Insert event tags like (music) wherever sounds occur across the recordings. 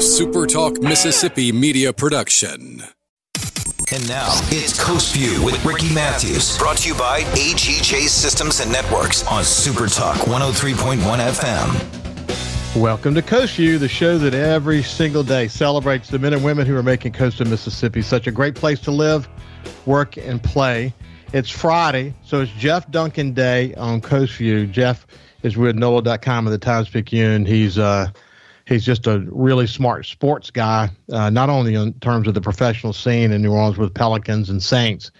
a Super Talk Mississippi media production. And now it's Coast View with Ricky Mathews, brought to you by AGJ Systems and Networks on Super Talk 103.1 FM. Welcome to Coast View, the show that every single day celebrates the men and women who are making coastal Mississippi such a great place to live, work, and play. It's Friday, so it's Jeff Duncan Day on Coast View. Jeff is with NOLA.com of the Times Picayune. He's uh, he's just a really smart sports guy, uh, not only in terms of the professional scene in New Orleans with Pelicans and Saints,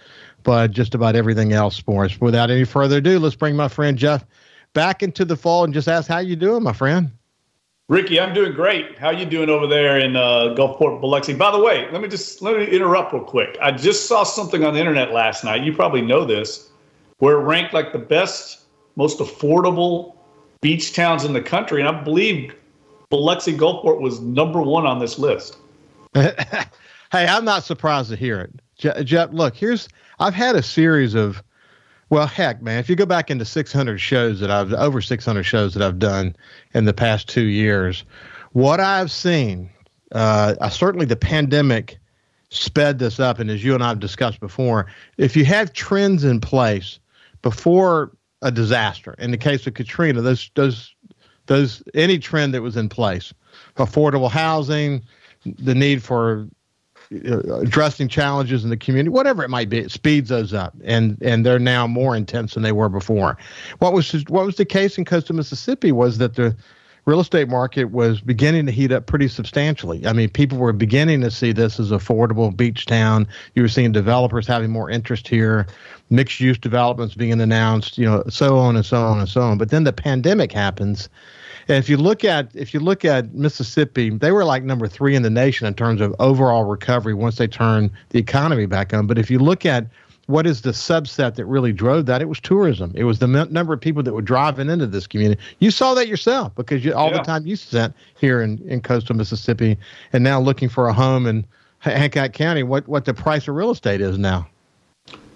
but just about everything else sports. Without any further ado, let's bring my friend Jeff back into the fold and just ask how you doing, my friend. Ricky, I'm doing great. How you doing over there in uh, Gulfport, Biloxi? By the way, let me just let me interrupt real quick. I just saw something on the internet last night. You probably know this, where it ranked like the best most affordable beach towns in the country. And I believe Biloxi Gulfport was number one on this list. (laughs) hey, I'm not surprised to hear it. Jeff, look, here's I've had a series of well, heck, man, if you go back into 600 shows that I've over 600 shows that I've done in the past two years, what I've seen, uh, certainly the pandemic sped this up. And as you and I have discussed before, if you have trends in place before a disaster. In the case of Katrina, those those those any trend that was in place, affordable housing, the need for uh, addressing challenges in the community, whatever it might be, it speeds those up, and and they're now more intense than they were before. What was what was the case in coastal Mississippi was that the real estate market was beginning to heat up pretty substantially. I mean, people were beginning to see this as affordable beach town. You were seeing developers having more interest here mixed use developments being announced, you know, so on and so on and so on. But then the pandemic happens. And if you look at if you look at Mississippi, they were like number three in the nation in terms of overall recovery once they turned the economy back on. But if you look at what is the subset that really drove that? It was tourism. It was the m- number of people that were driving into this community. You saw that yourself because you, all yeah. the time you spent here in, in coastal Mississippi, and now looking for a home in Hancock County. What what the price of real estate is now?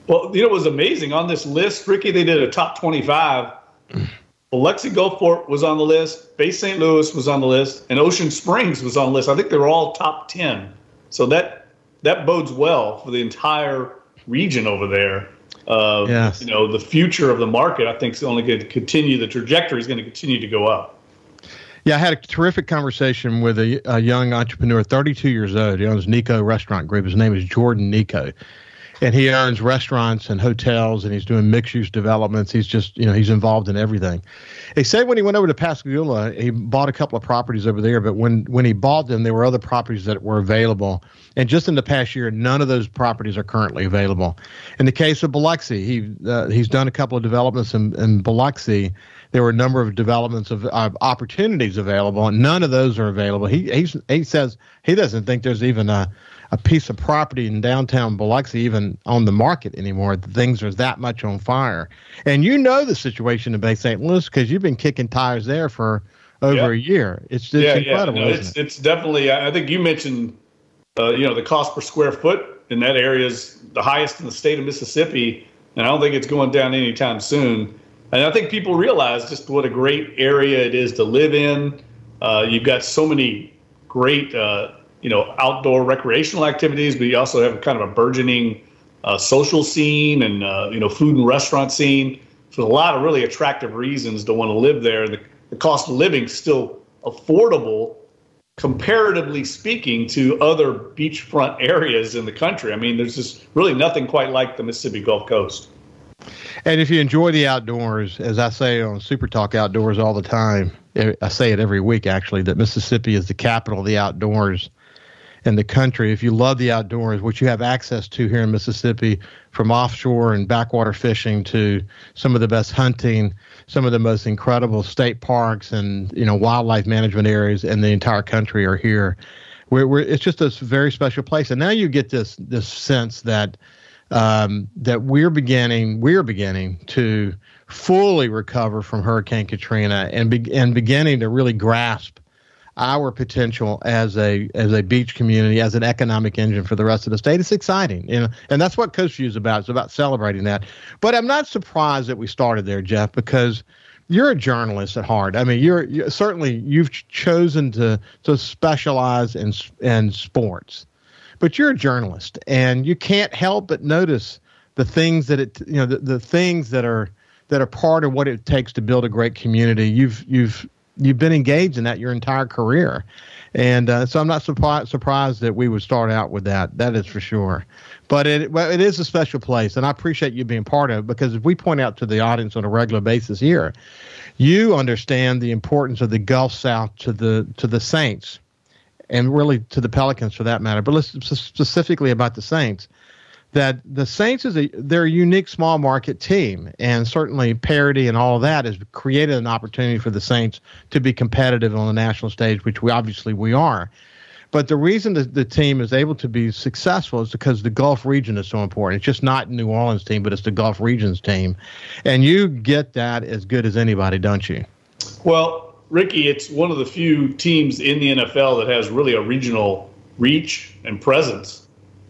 Well, you know, it was amazing on this list, Ricky. They did a top 25. Biloxi Gulfport was on the list, Bay St. Louis was on the list, and Ocean Springs was on the list. I think they were all top 10. So that that bodes well for the entire region over there. Uh, yes. You know, the future of the market, I think, is only going to continue. The trajectory is going to continue to go up. Yeah, I had a terrific conversation with a, a young entrepreneur, 32 years old. He owns Nico Restaurant Group. His name is Jordan Nico and he owns restaurants and hotels and he's doing mixed use developments. He's just, you know, he's involved in everything. He said when he went over to Pascagoula, he bought a couple of properties over there, but when when he bought them, there were other properties that were available. And just in the past year, none of those properties are currently available. In the case of Biloxi, he uh, he's done a couple of developments in, in Biloxi. There were a number of developments of uh, opportunities available, and none of those are available. He he says he doesn't think there's even a a piece of property in downtown Biloxi even on the market anymore. Things are that much on fire. And you know the situation in Bay St. Louis because you've been kicking tires there for over yeah. a year. It's just yeah, incredible. Yeah. No, it's, it? it's definitely, I think you mentioned, uh, you know, the cost per square foot in that area is the highest in the state of Mississippi. And I don't think it's going down anytime soon. And I think people realize just what a great area it is to live in. Uh, you've got so many great uh, you know outdoor recreational activities, but you also have kind of a burgeoning uh, social scene and uh, you know food and restaurant scene. So a lot of really attractive reasons to want to live there. The, the cost of living is still affordable comparatively speaking to other beachfront (laughs) areas in the country. I mean, there's just really nothing quite like the Mississippi Gulf Coast. And if you enjoy the outdoors, as I say on Super Talk Outdoors all the time, I say it every week actually, that Mississippi is the capital of the outdoors in the country. If you love the outdoors, which you have access to here in Mississippi, from offshore and backwater fishing to some of the best hunting, some of the most incredible state parks and you know wildlife management areas in the entire country are here. We're, we're, it's just a very special place, and now you get this this sense that um, that we're beginning we're beginning to fully recover from Hurricane Katrina and be, and beginning to really grasp our potential as a as a beach community, as an economic engine for the rest of the state. It's exciting, you know, and that's what Coast View is about. It's about celebrating that. But I'm not surprised that we started there, Jeff, because you're a journalist at heart. I mean, you're, you're certainly you've chosen to to specialize in in sports, but you're a journalist, and you can't help but notice the things that it you know the, the things that are that are part of what it takes to build a great community. You've you've you've been engaged in that your entire career, and uh, so I'm not surprised surprised that we would start out with that. That is for sure. But it well, it is a special place, and I appreciate you being part of it because if we point out to the audience on a regular basis here, you understand the importance of the Gulf South to the to the Saints, and really to the Pelicans for that matter. But let's specifically about the Saints that the Saints is a they're a unique small market team, and certainly parity and all of that has created an opportunity for the Saints to be competitive on the national stage, which we obviously we are. But the reason that the team is able to be successful is because the Gulf region is so important. It's just not New Orleans team, but it's the Gulf region's team, and you get that as good as anybody, don't you? Well, Ricky, it's one of the few teams in the NFL that has really a regional reach and presence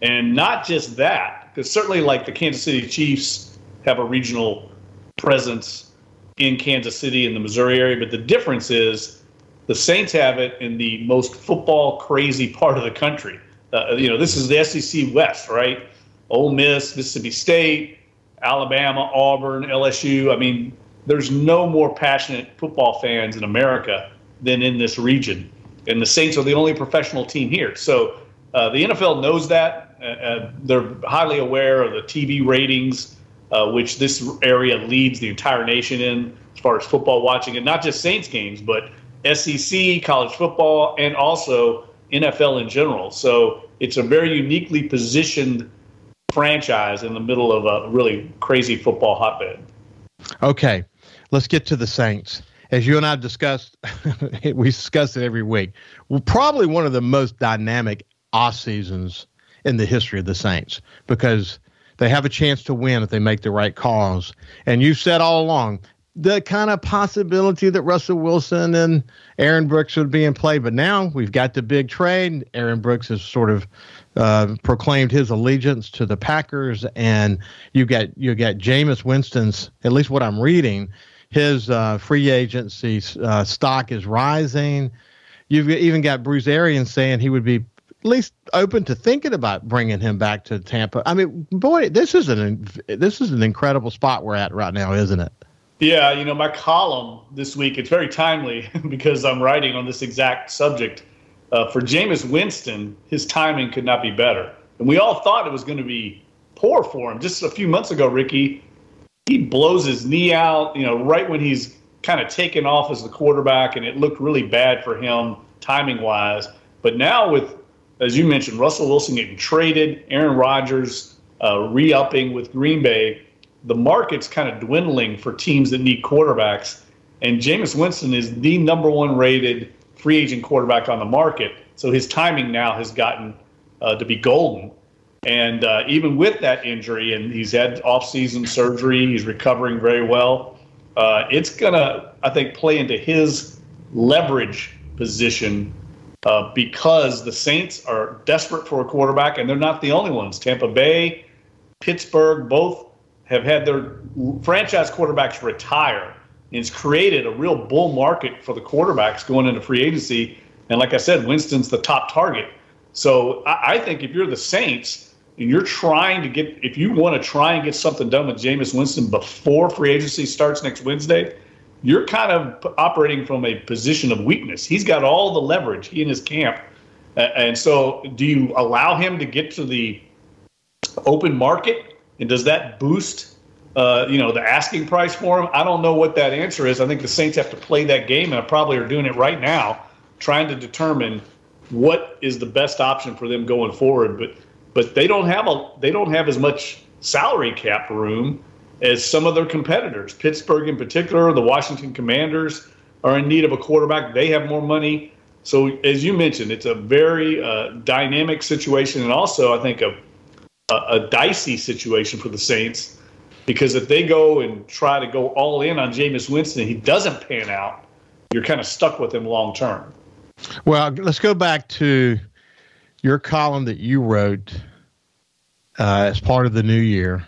and not just that, because certainly like the Kansas City Chiefs have a regional presence in Kansas City in the Missouri area, but the difference is the Saints have it in the most football crazy part of the country. Uh, you know, this is the SEC West, right? Ole Miss, Mississippi State, Alabama, Auburn, LSU. I mean, there's no more passionate football fans in America than in this region. And the Saints are the only professional team here. So uh, the NFL knows that. Uh, uh, they're highly aware of the TV ratings, uh, which this area leads the entire nation in as far as football watching, and not just Saints games, but SEC, college football, and also NFL in general. So it's a very uniquely positioned franchise in the middle of a really crazy football hotbed. Okay, let's get to the Saints. As you and I have discussed, (laughs) we discuss it every week. Well, probably one of the most dynamic off seasons in the history of the Saints because they have a chance to win if they make the right calls. And you've said all along the kind of possibility that Russell Wilson and Aaron Brooks would be in play. But now we've got the big trade. Aaron Brooks has sort of uh, proclaimed his allegiance to the Packers, and you got you got Jameis Winston's. At least what I'm reading, his uh, free agency uh, stock is rising. You've even got Bruce Arians saying he would be at least open to thinking about bringing him back to Tampa. I mean, boy, this is an this is an incredible spot we're at right now, isn't it? Yeah, you know, my column this week it's very timely (laughs) because I'm writing on this exact subject. Uh, for Jameis Winston, his timing could not be better, and we all thought it was going to be poor for him. Just a few months ago, Ricky, he blows his knee out. You know, right when he's kind of taken off as the quarterback, and it looked really bad for him timing wise. But now with as you mentioned, Russell Wilson getting traded, Aaron Rodgers uh, re upping with Green Bay, the market's kind of dwindling for teams that need quarterbacks. And Jameis Winston is the number one rated free agent quarterback on the market. So his timing now has gotten uh, to be golden. And uh, even with that injury, and he's had off-season surgery, he's recovering very well. Uh, it's gonna, I think, play into his leverage position uh, because the Saints are desperate for a quarterback, and they're not the only ones. Tampa Bay, Pittsburgh, both have had their franchise quarterbacks retire. It's created a real bull market for the quarterbacks going into free agency. And like I said, Winston's the top target. So I, I think if you're the Saints and you're trying to get, if you want to try and get something done with Jameis Winston before free agency starts next Wednesday, you're kind of operating from a position of weakness. He's got all the leverage, he and his camp. And so, do you allow him to get to the open market? And does that boost, uh, you know, the asking price for him? I don't know what that answer is. I think the Saints have to play that game, and probably are doing it right now, trying to determine what is the best option for them going forward. But but they don't have a they don't have as much salary cap room as some of their competitors. Pittsburgh, in particular, the Washington Commanders are in need of a quarterback. They have more money. So, as you mentioned, it's a very uh, dynamic situation, and also, I think, a, a, a dicey situation for the Saints because if they go and try to go all in on Jameis Winston, he doesn't pan out, you're kind of stuck with him long term. Well, let's go back to your column that you wrote uh, as part of the new year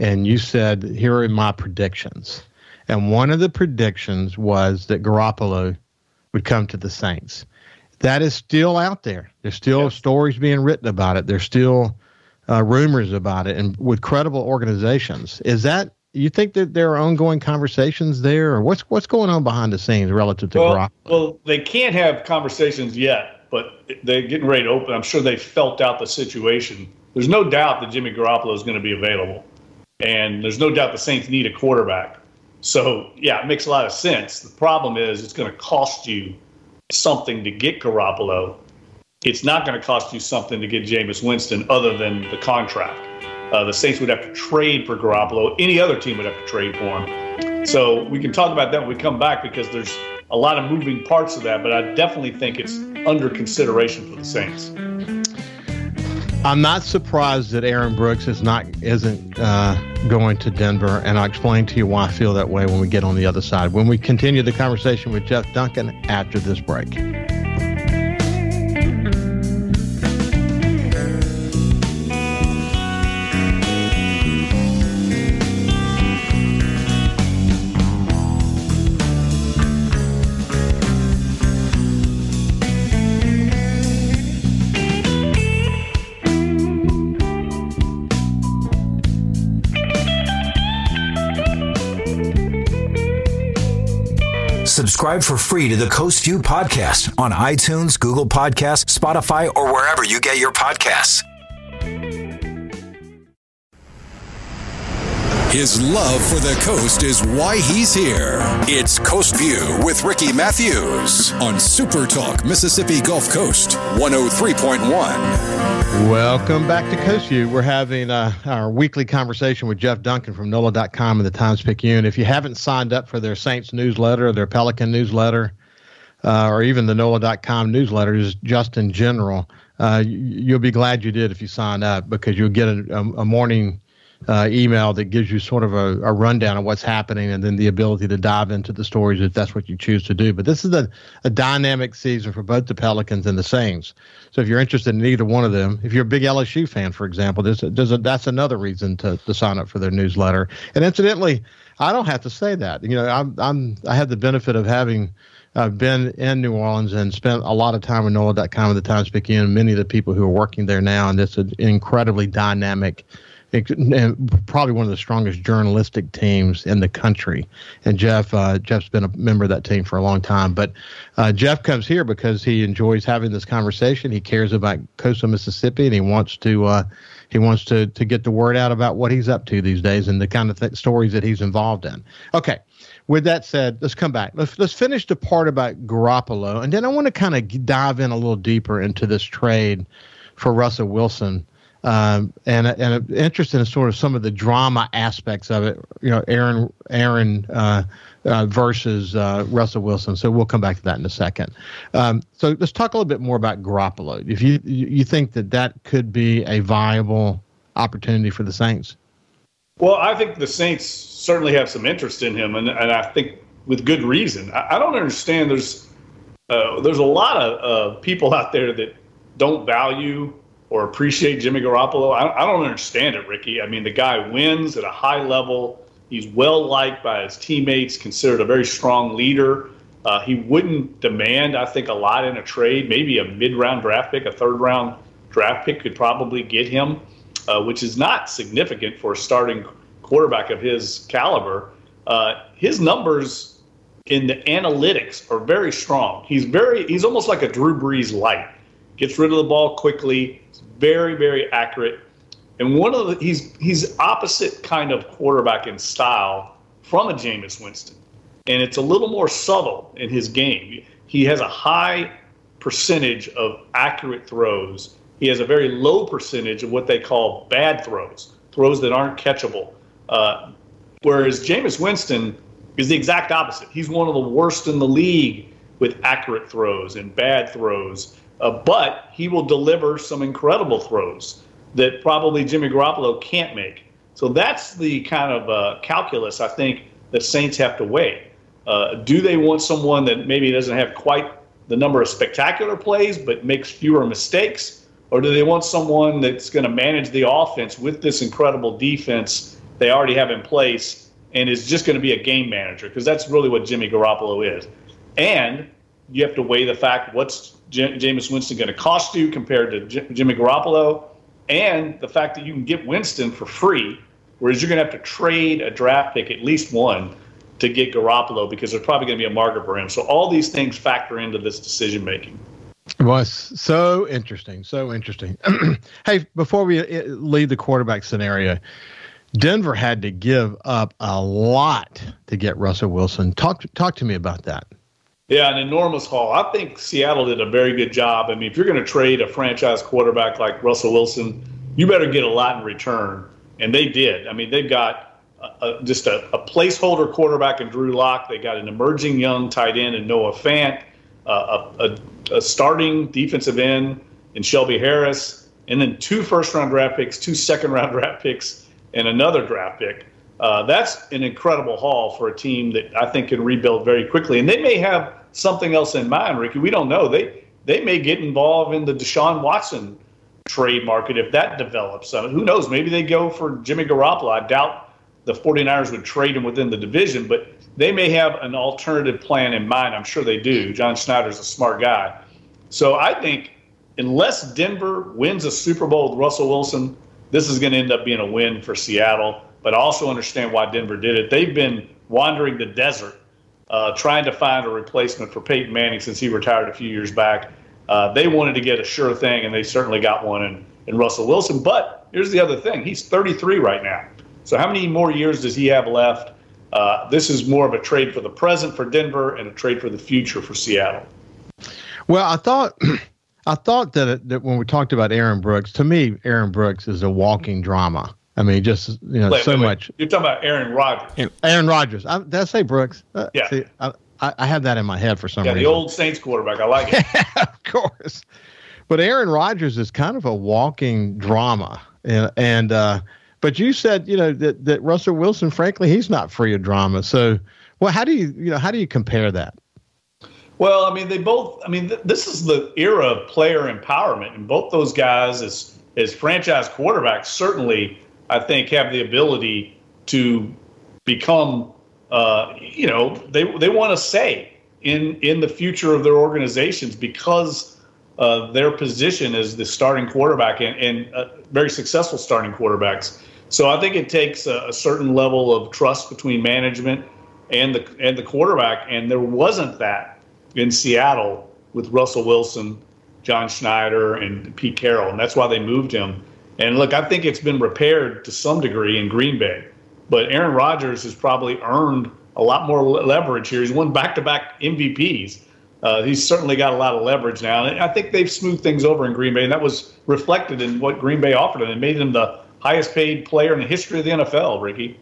and you said, "Here are my predictions." and one of the predictions was that Garoppolo would come to the Saints. That is still out there. There's still yes. stories being written about it. There's still uh, rumors about it, and with credible organizations. Is that you think that there are ongoing conversations there, or what's what's going on behind the scenes relative to well, Garoppolo? Well, they can't have conversations yet, but they're getting ready to open. I'm sure they felt out the situation. There's no doubt that Jimmy Garoppolo is going to be available, and there's no doubt the Saints need a quarterback. So yeah, it makes a lot of sense. The problem is it's going to cost you something to get Garoppolo. It's not going to cost you something to get Jameis Winston other than the contract. Uh, the Saints would have to trade for Garoppolo. Any other team would have to trade for him. So we can talk about that when we come back because there's a lot of moving parts of that, but I definitely think it's under consideration for the Saints. I'm not surprised that Aaron Brooks is not isn't uh, going to Denver, and I'll explain to you why I feel that way when we get on the other side. When we continue the conversation with Jeff Duncan after this break. Subscribe for free to the Coast View podcast on iTunes, Google Podcasts, Spotify, or wherever you get your podcasts. His love for the coast is why he's here. It's Coast View with Ricky Mathews on Super Talk Mississippi Gulf Coast 103.1. Welcome back to Coast View. We're having uh, our weekly conversation with Jeff Duncan from NOLA.com and the Times Picayune. If you haven't signed up for their Saints newsletter, their Pelican newsletter, uh, or even the NOLA.com newsletters, just in general, uh, you'll be glad you did if you sign up because you'll get a, a morning uh, email that gives you sort of a, a, rundown of what's happening and then the ability to dive into the stories if that's what you choose to do. But this is a, a dynamic season for both the Pelicans and the Saints. So if you're interested in either one of them, if you're a big LSU fan, for example, there's there's a, that's another reason to, to sign up for their newsletter. And incidentally, I don't have to say that. You know, I'm, I'm I have the benefit of having uh, been in New Orleans and spent a lot of time with NOLA.com and the Times Picayune, many of the people who are working there now, and it's an incredibly dynamic probably one of the strongest journalistic teams in the country. And Jeff, uh, Jeff's been a member of that team for a long time. But uh, Jeff comes here because he enjoys having this conversation. He cares about coastal Mississippi, and he wants to uh, he wants to to get the word out about what he's up to these days and the kind of th- stories that he's involved in. Okay. With that said, let's come back. Let's let's finish the part about Garoppolo, and then I want to kind of dive in a little deeper into this trade for Russell Wilson um, and and interested in sort of some of the drama aspects of it. You know, Aaron Aaron uh, uh, versus uh, Russell Wilson. So we'll come back to that in a second. Um, so let's talk a little bit more about Garoppolo. If you you think that that could be a viable opportunity for the Saints. Well, I think the Saints certainly have some interest in him, and, and I think with good reason. I, I don't understand. There's uh, there's a lot of people out there that don't value or appreciate Jimmy Garoppolo. I, I don't understand it, Ricky. I mean, the guy wins at a high level. He's well liked by his teammates, considered a very strong leader. Uh, he wouldn't demand, I think, a lot in a trade. Maybe a mid round draft pick, a third round draft pick could probably get him, uh, which is not significant for a starting quarterback of his caliber. Uh, his numbers in the analytics are very strong. He's very, he's almost like a Drew Brees light. Gets rid of the ball quickly, He's very, very accurate. And one of the he's he's opposite kind of quarterback in style from a Jameis Winston. And it's a little more subtle in his game. He has a high percentage of accurate throws. He has a very low percentage of what they call bad throws, throws that aren't catchable. Uh, whereas Jameis Winston is the exact opposite. He's one of the worst in the league with accurate throws and bad throws. Uh, but he will deliver some incredible throws that probably Jimmy Garoppolo can't make. So that's the kind of uh, calculus I think the Saints have to weigh. Uh, do they want someone that maybe doesn't have quite the number of spectacular plays but makes fewer mistakes? Or do they want someone that's going to manage the offense with this incredible defense they already have in place and is just going to be a game manager because that's really what Jimmy Garoppolo is. And you have to weigh the fact what's J- Jameis Winston going to cost you compared to J- Jimmy Garoppolo, and the fact that you can get Winston for free, whereas you're going to have to trade a draft pick, at least one, to get Garoppolo because there's probably going to be a market for him. So all these things factor into this decision making. It was so interesting, so interesting. (clears throat) hey, before we uh, leave the quarterback scenario, Denver had to give up a lot to get Russell Wilson. Talk talk to me about that. Yeah, an enormous haul. I think Seattle did a very good job. I mean, if you're going to trade a franchise quarterback like Russell Wilson, you better get a lot in return, and they did. I mean, they've got a, a, just a, a, placeholder quarterback in Drew Lock. They got an emerging young tight end in Noah Fant, uh, a, starting defensive end in Shelby Harris, and then two first-round draft picks, two second-round (laughs) draft picks and another draft pick. Uh, that's an incredible haul for a team that I think can rebuild very quickly. And they may have something else in mind, Ricky. We don't know. They they may get involved in the Deshaun Watson trade market if that develops. Uh, who knows? Maybe they go for Jimmy Garoppolo. I doubt the 49ers would trade him within the division, but they may have an alternative plan in mind. I'm sure they do. John Schneider's a smart guy. So I think unless Denver wins a Super Bowl with Russell Wilson, this is going to end up being a win for Seattle. But I also understand why Denver did it. They've been wandering the desert uh, trying to find a replacement for Peyton Manning since he retired a few years back. Uh, they wanted to get a sure thing, and they certainly got one in, in Russell Wilson. But here's the other thing he's 33 right now. So, how many more years does he have left? Uh, this is more of a trade for the present for Denver and a trade for the future for Seattle. Well, I thought (clears throat) I thought that that when we talked about Aaron Brooks, to me, Aaron Brooks is a walking drama. I mean, just you know, wait, so wait, wait. much. You're talking about Aaron Rodgers. Aaron Rodgers. I, did I say Brooks? Uh, yeah. See, I, I, have that in my head for some yeah, reason. Yeah, the old Saints quarterback. I like it. (laughs) of course. But Aaron Rodgers is kind of a walking drama, and, and uh, but you said you know that that Russell Wilson, frankly, he's not free of drama. So, well, how do you you know how do you compare that? Well, I mean, they both. I mean, th- this is the era of player empowerment, and both those guys, as as franchise quarterbacks, certainly I think have the ability to become, uh, you know, they they want to say in in the future of their organizations because uh, their position as the starting quarterback and, and uh, very successful starting quarterbacks. So I think it takes a, a, certain level of trust between management and the and the quarterback, and there wasn't that in Seattle with Russell Wilson, John Schneider, and Pete Carroll, and that's why they moved him. And look, I think it's been repaired to some degree in Green Bay, but Aaron Rodgers has probably earned a lot more leverage here. He's won back-to-back MVPs. Uh, he's certainly got a lot of leverage now, and I think they've smoothed things over in Green Bay, and that was reflected in what Green Bay offered him. It made him the highest-paid player in the history of the NFL. Ricky.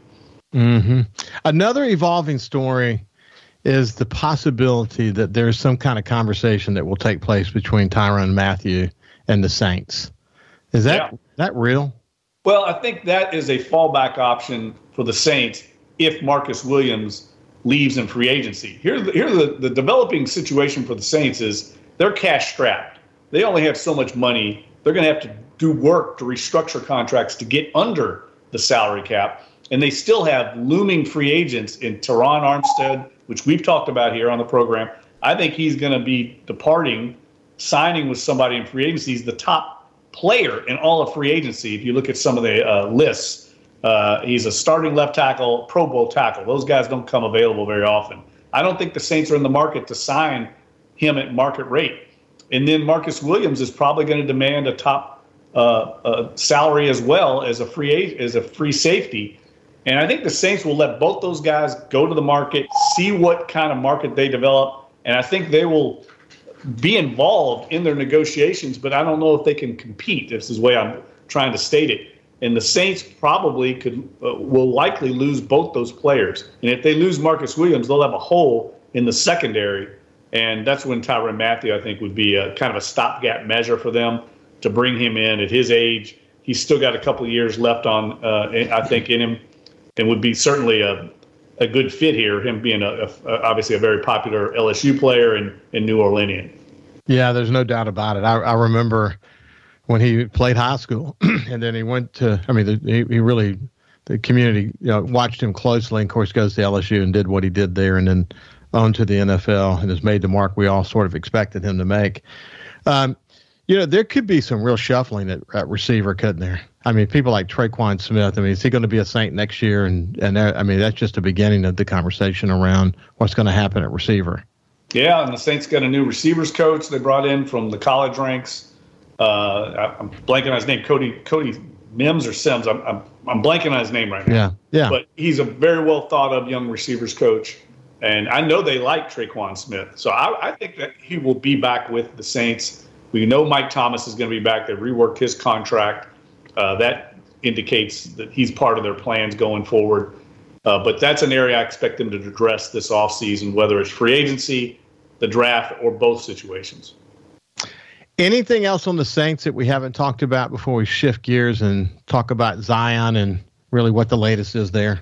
Mm-hmm. Another evolving story is the possibility that there's some kind of conversation that will take place between Tyrann Mathieu and the Saints. Is that yeah. that real? Well, I think that is a fallback option for the Saints if Marcus Williams leaves in free agency. Here's the, here's the, the developing situation for the Saints is they're cash strapped. They only have so much money. They're going to have to do work to restructure contracts to get under the salary cap. And they still have looming free agents in Terron Armstead, which we've talked about here on the program. I think he's going to be departing, signing with somebody in free agency. He's the top player in all of free agency. If you look at some of the uh, lists, uh, he's a starting left tackle, Pro Bowl tackle. Those guys don't come available very often. I don't think the Saints are in the market to sign him at market rate. And then Marcus Williams is probably going to demand a top uh, uh, salary as well as a free as a free safety. And I think the Saints will let both those guys go to the market, see what kind of market they develop, and I think they will be involved in their negotiations, but I don't know if they can compete. This is the way I'm trying to state it. And the Saints probably could uh, will likely lose both those players. And if they lose Marcus Williams, they'll have a hole in the secondary. And that's when Tyrann Mathieu, I think, would be a kind of a stopgap measure for them to bring him in at his age. He's still got a couple years left on, uh, I think, in him, and would be certainly a a good fit here. Him being a, a, obviously a very popular LSU player and, and New Orleanian. Yeah, there's no doubt about it. I, I remember when he played high school, (clears throat) and then he went to. I mean, the, he, he really the community you know, watched him closely. And of course, goes to LSU and did what he did there, and then on to the NFL and has made the mark we all sort of expected him to make. Um, you know, there could be some real shuffling at, at receiver, couldn't there? I mean, people like Tre'Quan Smith. I mean, is he going to be a Saint next year? And and I mean, that's just the beginning of the conversation around what's going to happen at receiver. Yeah, and the Saints got a new receivers coach they brought in from the college ranks. Uh, I'm blanking on his name, Cody Cody Mims or Sims. I'm, I'm I'm blanking on his name right now. Yeah, yeah. But he's a very well thought of young receivers coach, and I know they like Tre'Quan Smith. So I, I think that he will be back with the Saints. We know Mike Thomas is going to be back. They reworked his contract. Uh, that indicates that he's part of their plans going forward. Uh, but that's an area I expect them to address this offseason, whether it's free agency, the draft, or both situations. Anything else on the Saints that we haven't talked about before we shift gears and talk about Zion and really what the latest is there?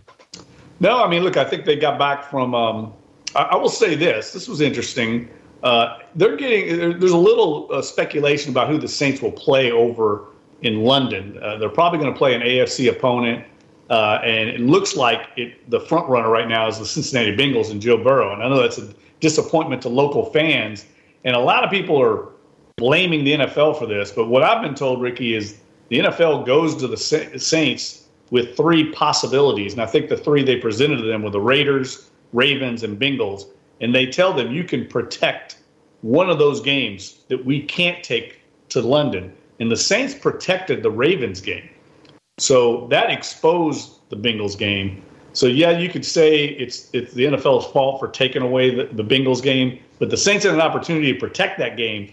No, I mean, look, I think they got back from. Um, I, I, will say this: this was interesting. Uh, they're getting there's a little uh, speculation about who the Saints will play over in London. Uh, they're probably going to play an AFC opponent, uh, and it looks like it, the front runner right now is the Cincinnati Bengals and Joe Burrow. And I know that's a disappointment to local fans, and a lot of people are blaming the NFL for this. But what I've been told, Ricky, is the NFL goes to the Saints with three possibilities. And I think the three they presented to them were the Raiders, Ravens, and Bengals. And they tell them you can protect one of those games that we can't take to London. And the Saints protected the Ravens game. So that exposed the Bengals game. So yeah, you could say it's it's the NFL's fault for taking away the, the Bengals game, but the Saints had an opportunity to protect that game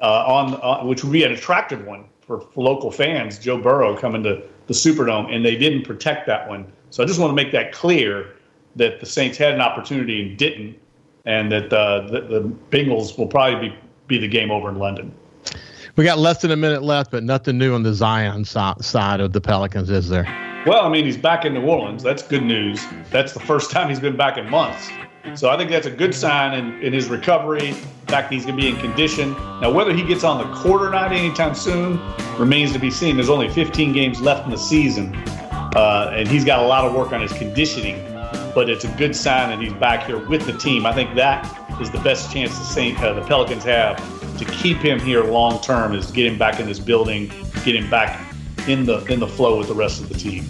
uh, on, uh, which would be an attractive one for, for local fans. Joe Burrow coming to the Superdome, and they didn't protect that one. So I just want to make that clear that the Saints had an opportunity and didn't, and that uh, the, the Bengals will probably be, be the game over in London. We got less than a minute left, but nothing new on the Zion side of the Pelicans, is there? Well, I mean, he's back in New Orleans. That's good news. That's the first (laughs) time he's been back in months. So I think that's a good sign in, in his recovery. The fact he's going to be in condition. Now, whether he gets on the court or not anytime soon remains to be seen. There's only 15 games left in the season, uh, and he's got a lot of work on his conditioning. But it's a good sign that he's back here with the team. I think that is the best chance the Saint, uh, the Pelicans have to keep him here long term is get him back in this building, get him back in the in the flow with the rest of the team.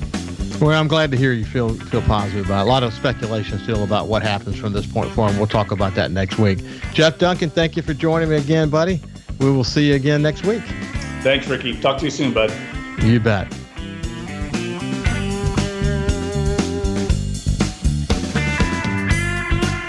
Well, I'm glad to hear you feel feel positive about it. A lot of speculation still about what happens from this point forward. We'll talk about that next week. Jeff Duncan, thank you for joining me again, buddy. We will see you again next week. Thanks, Ricky. Talk to you soon, bud. You bet.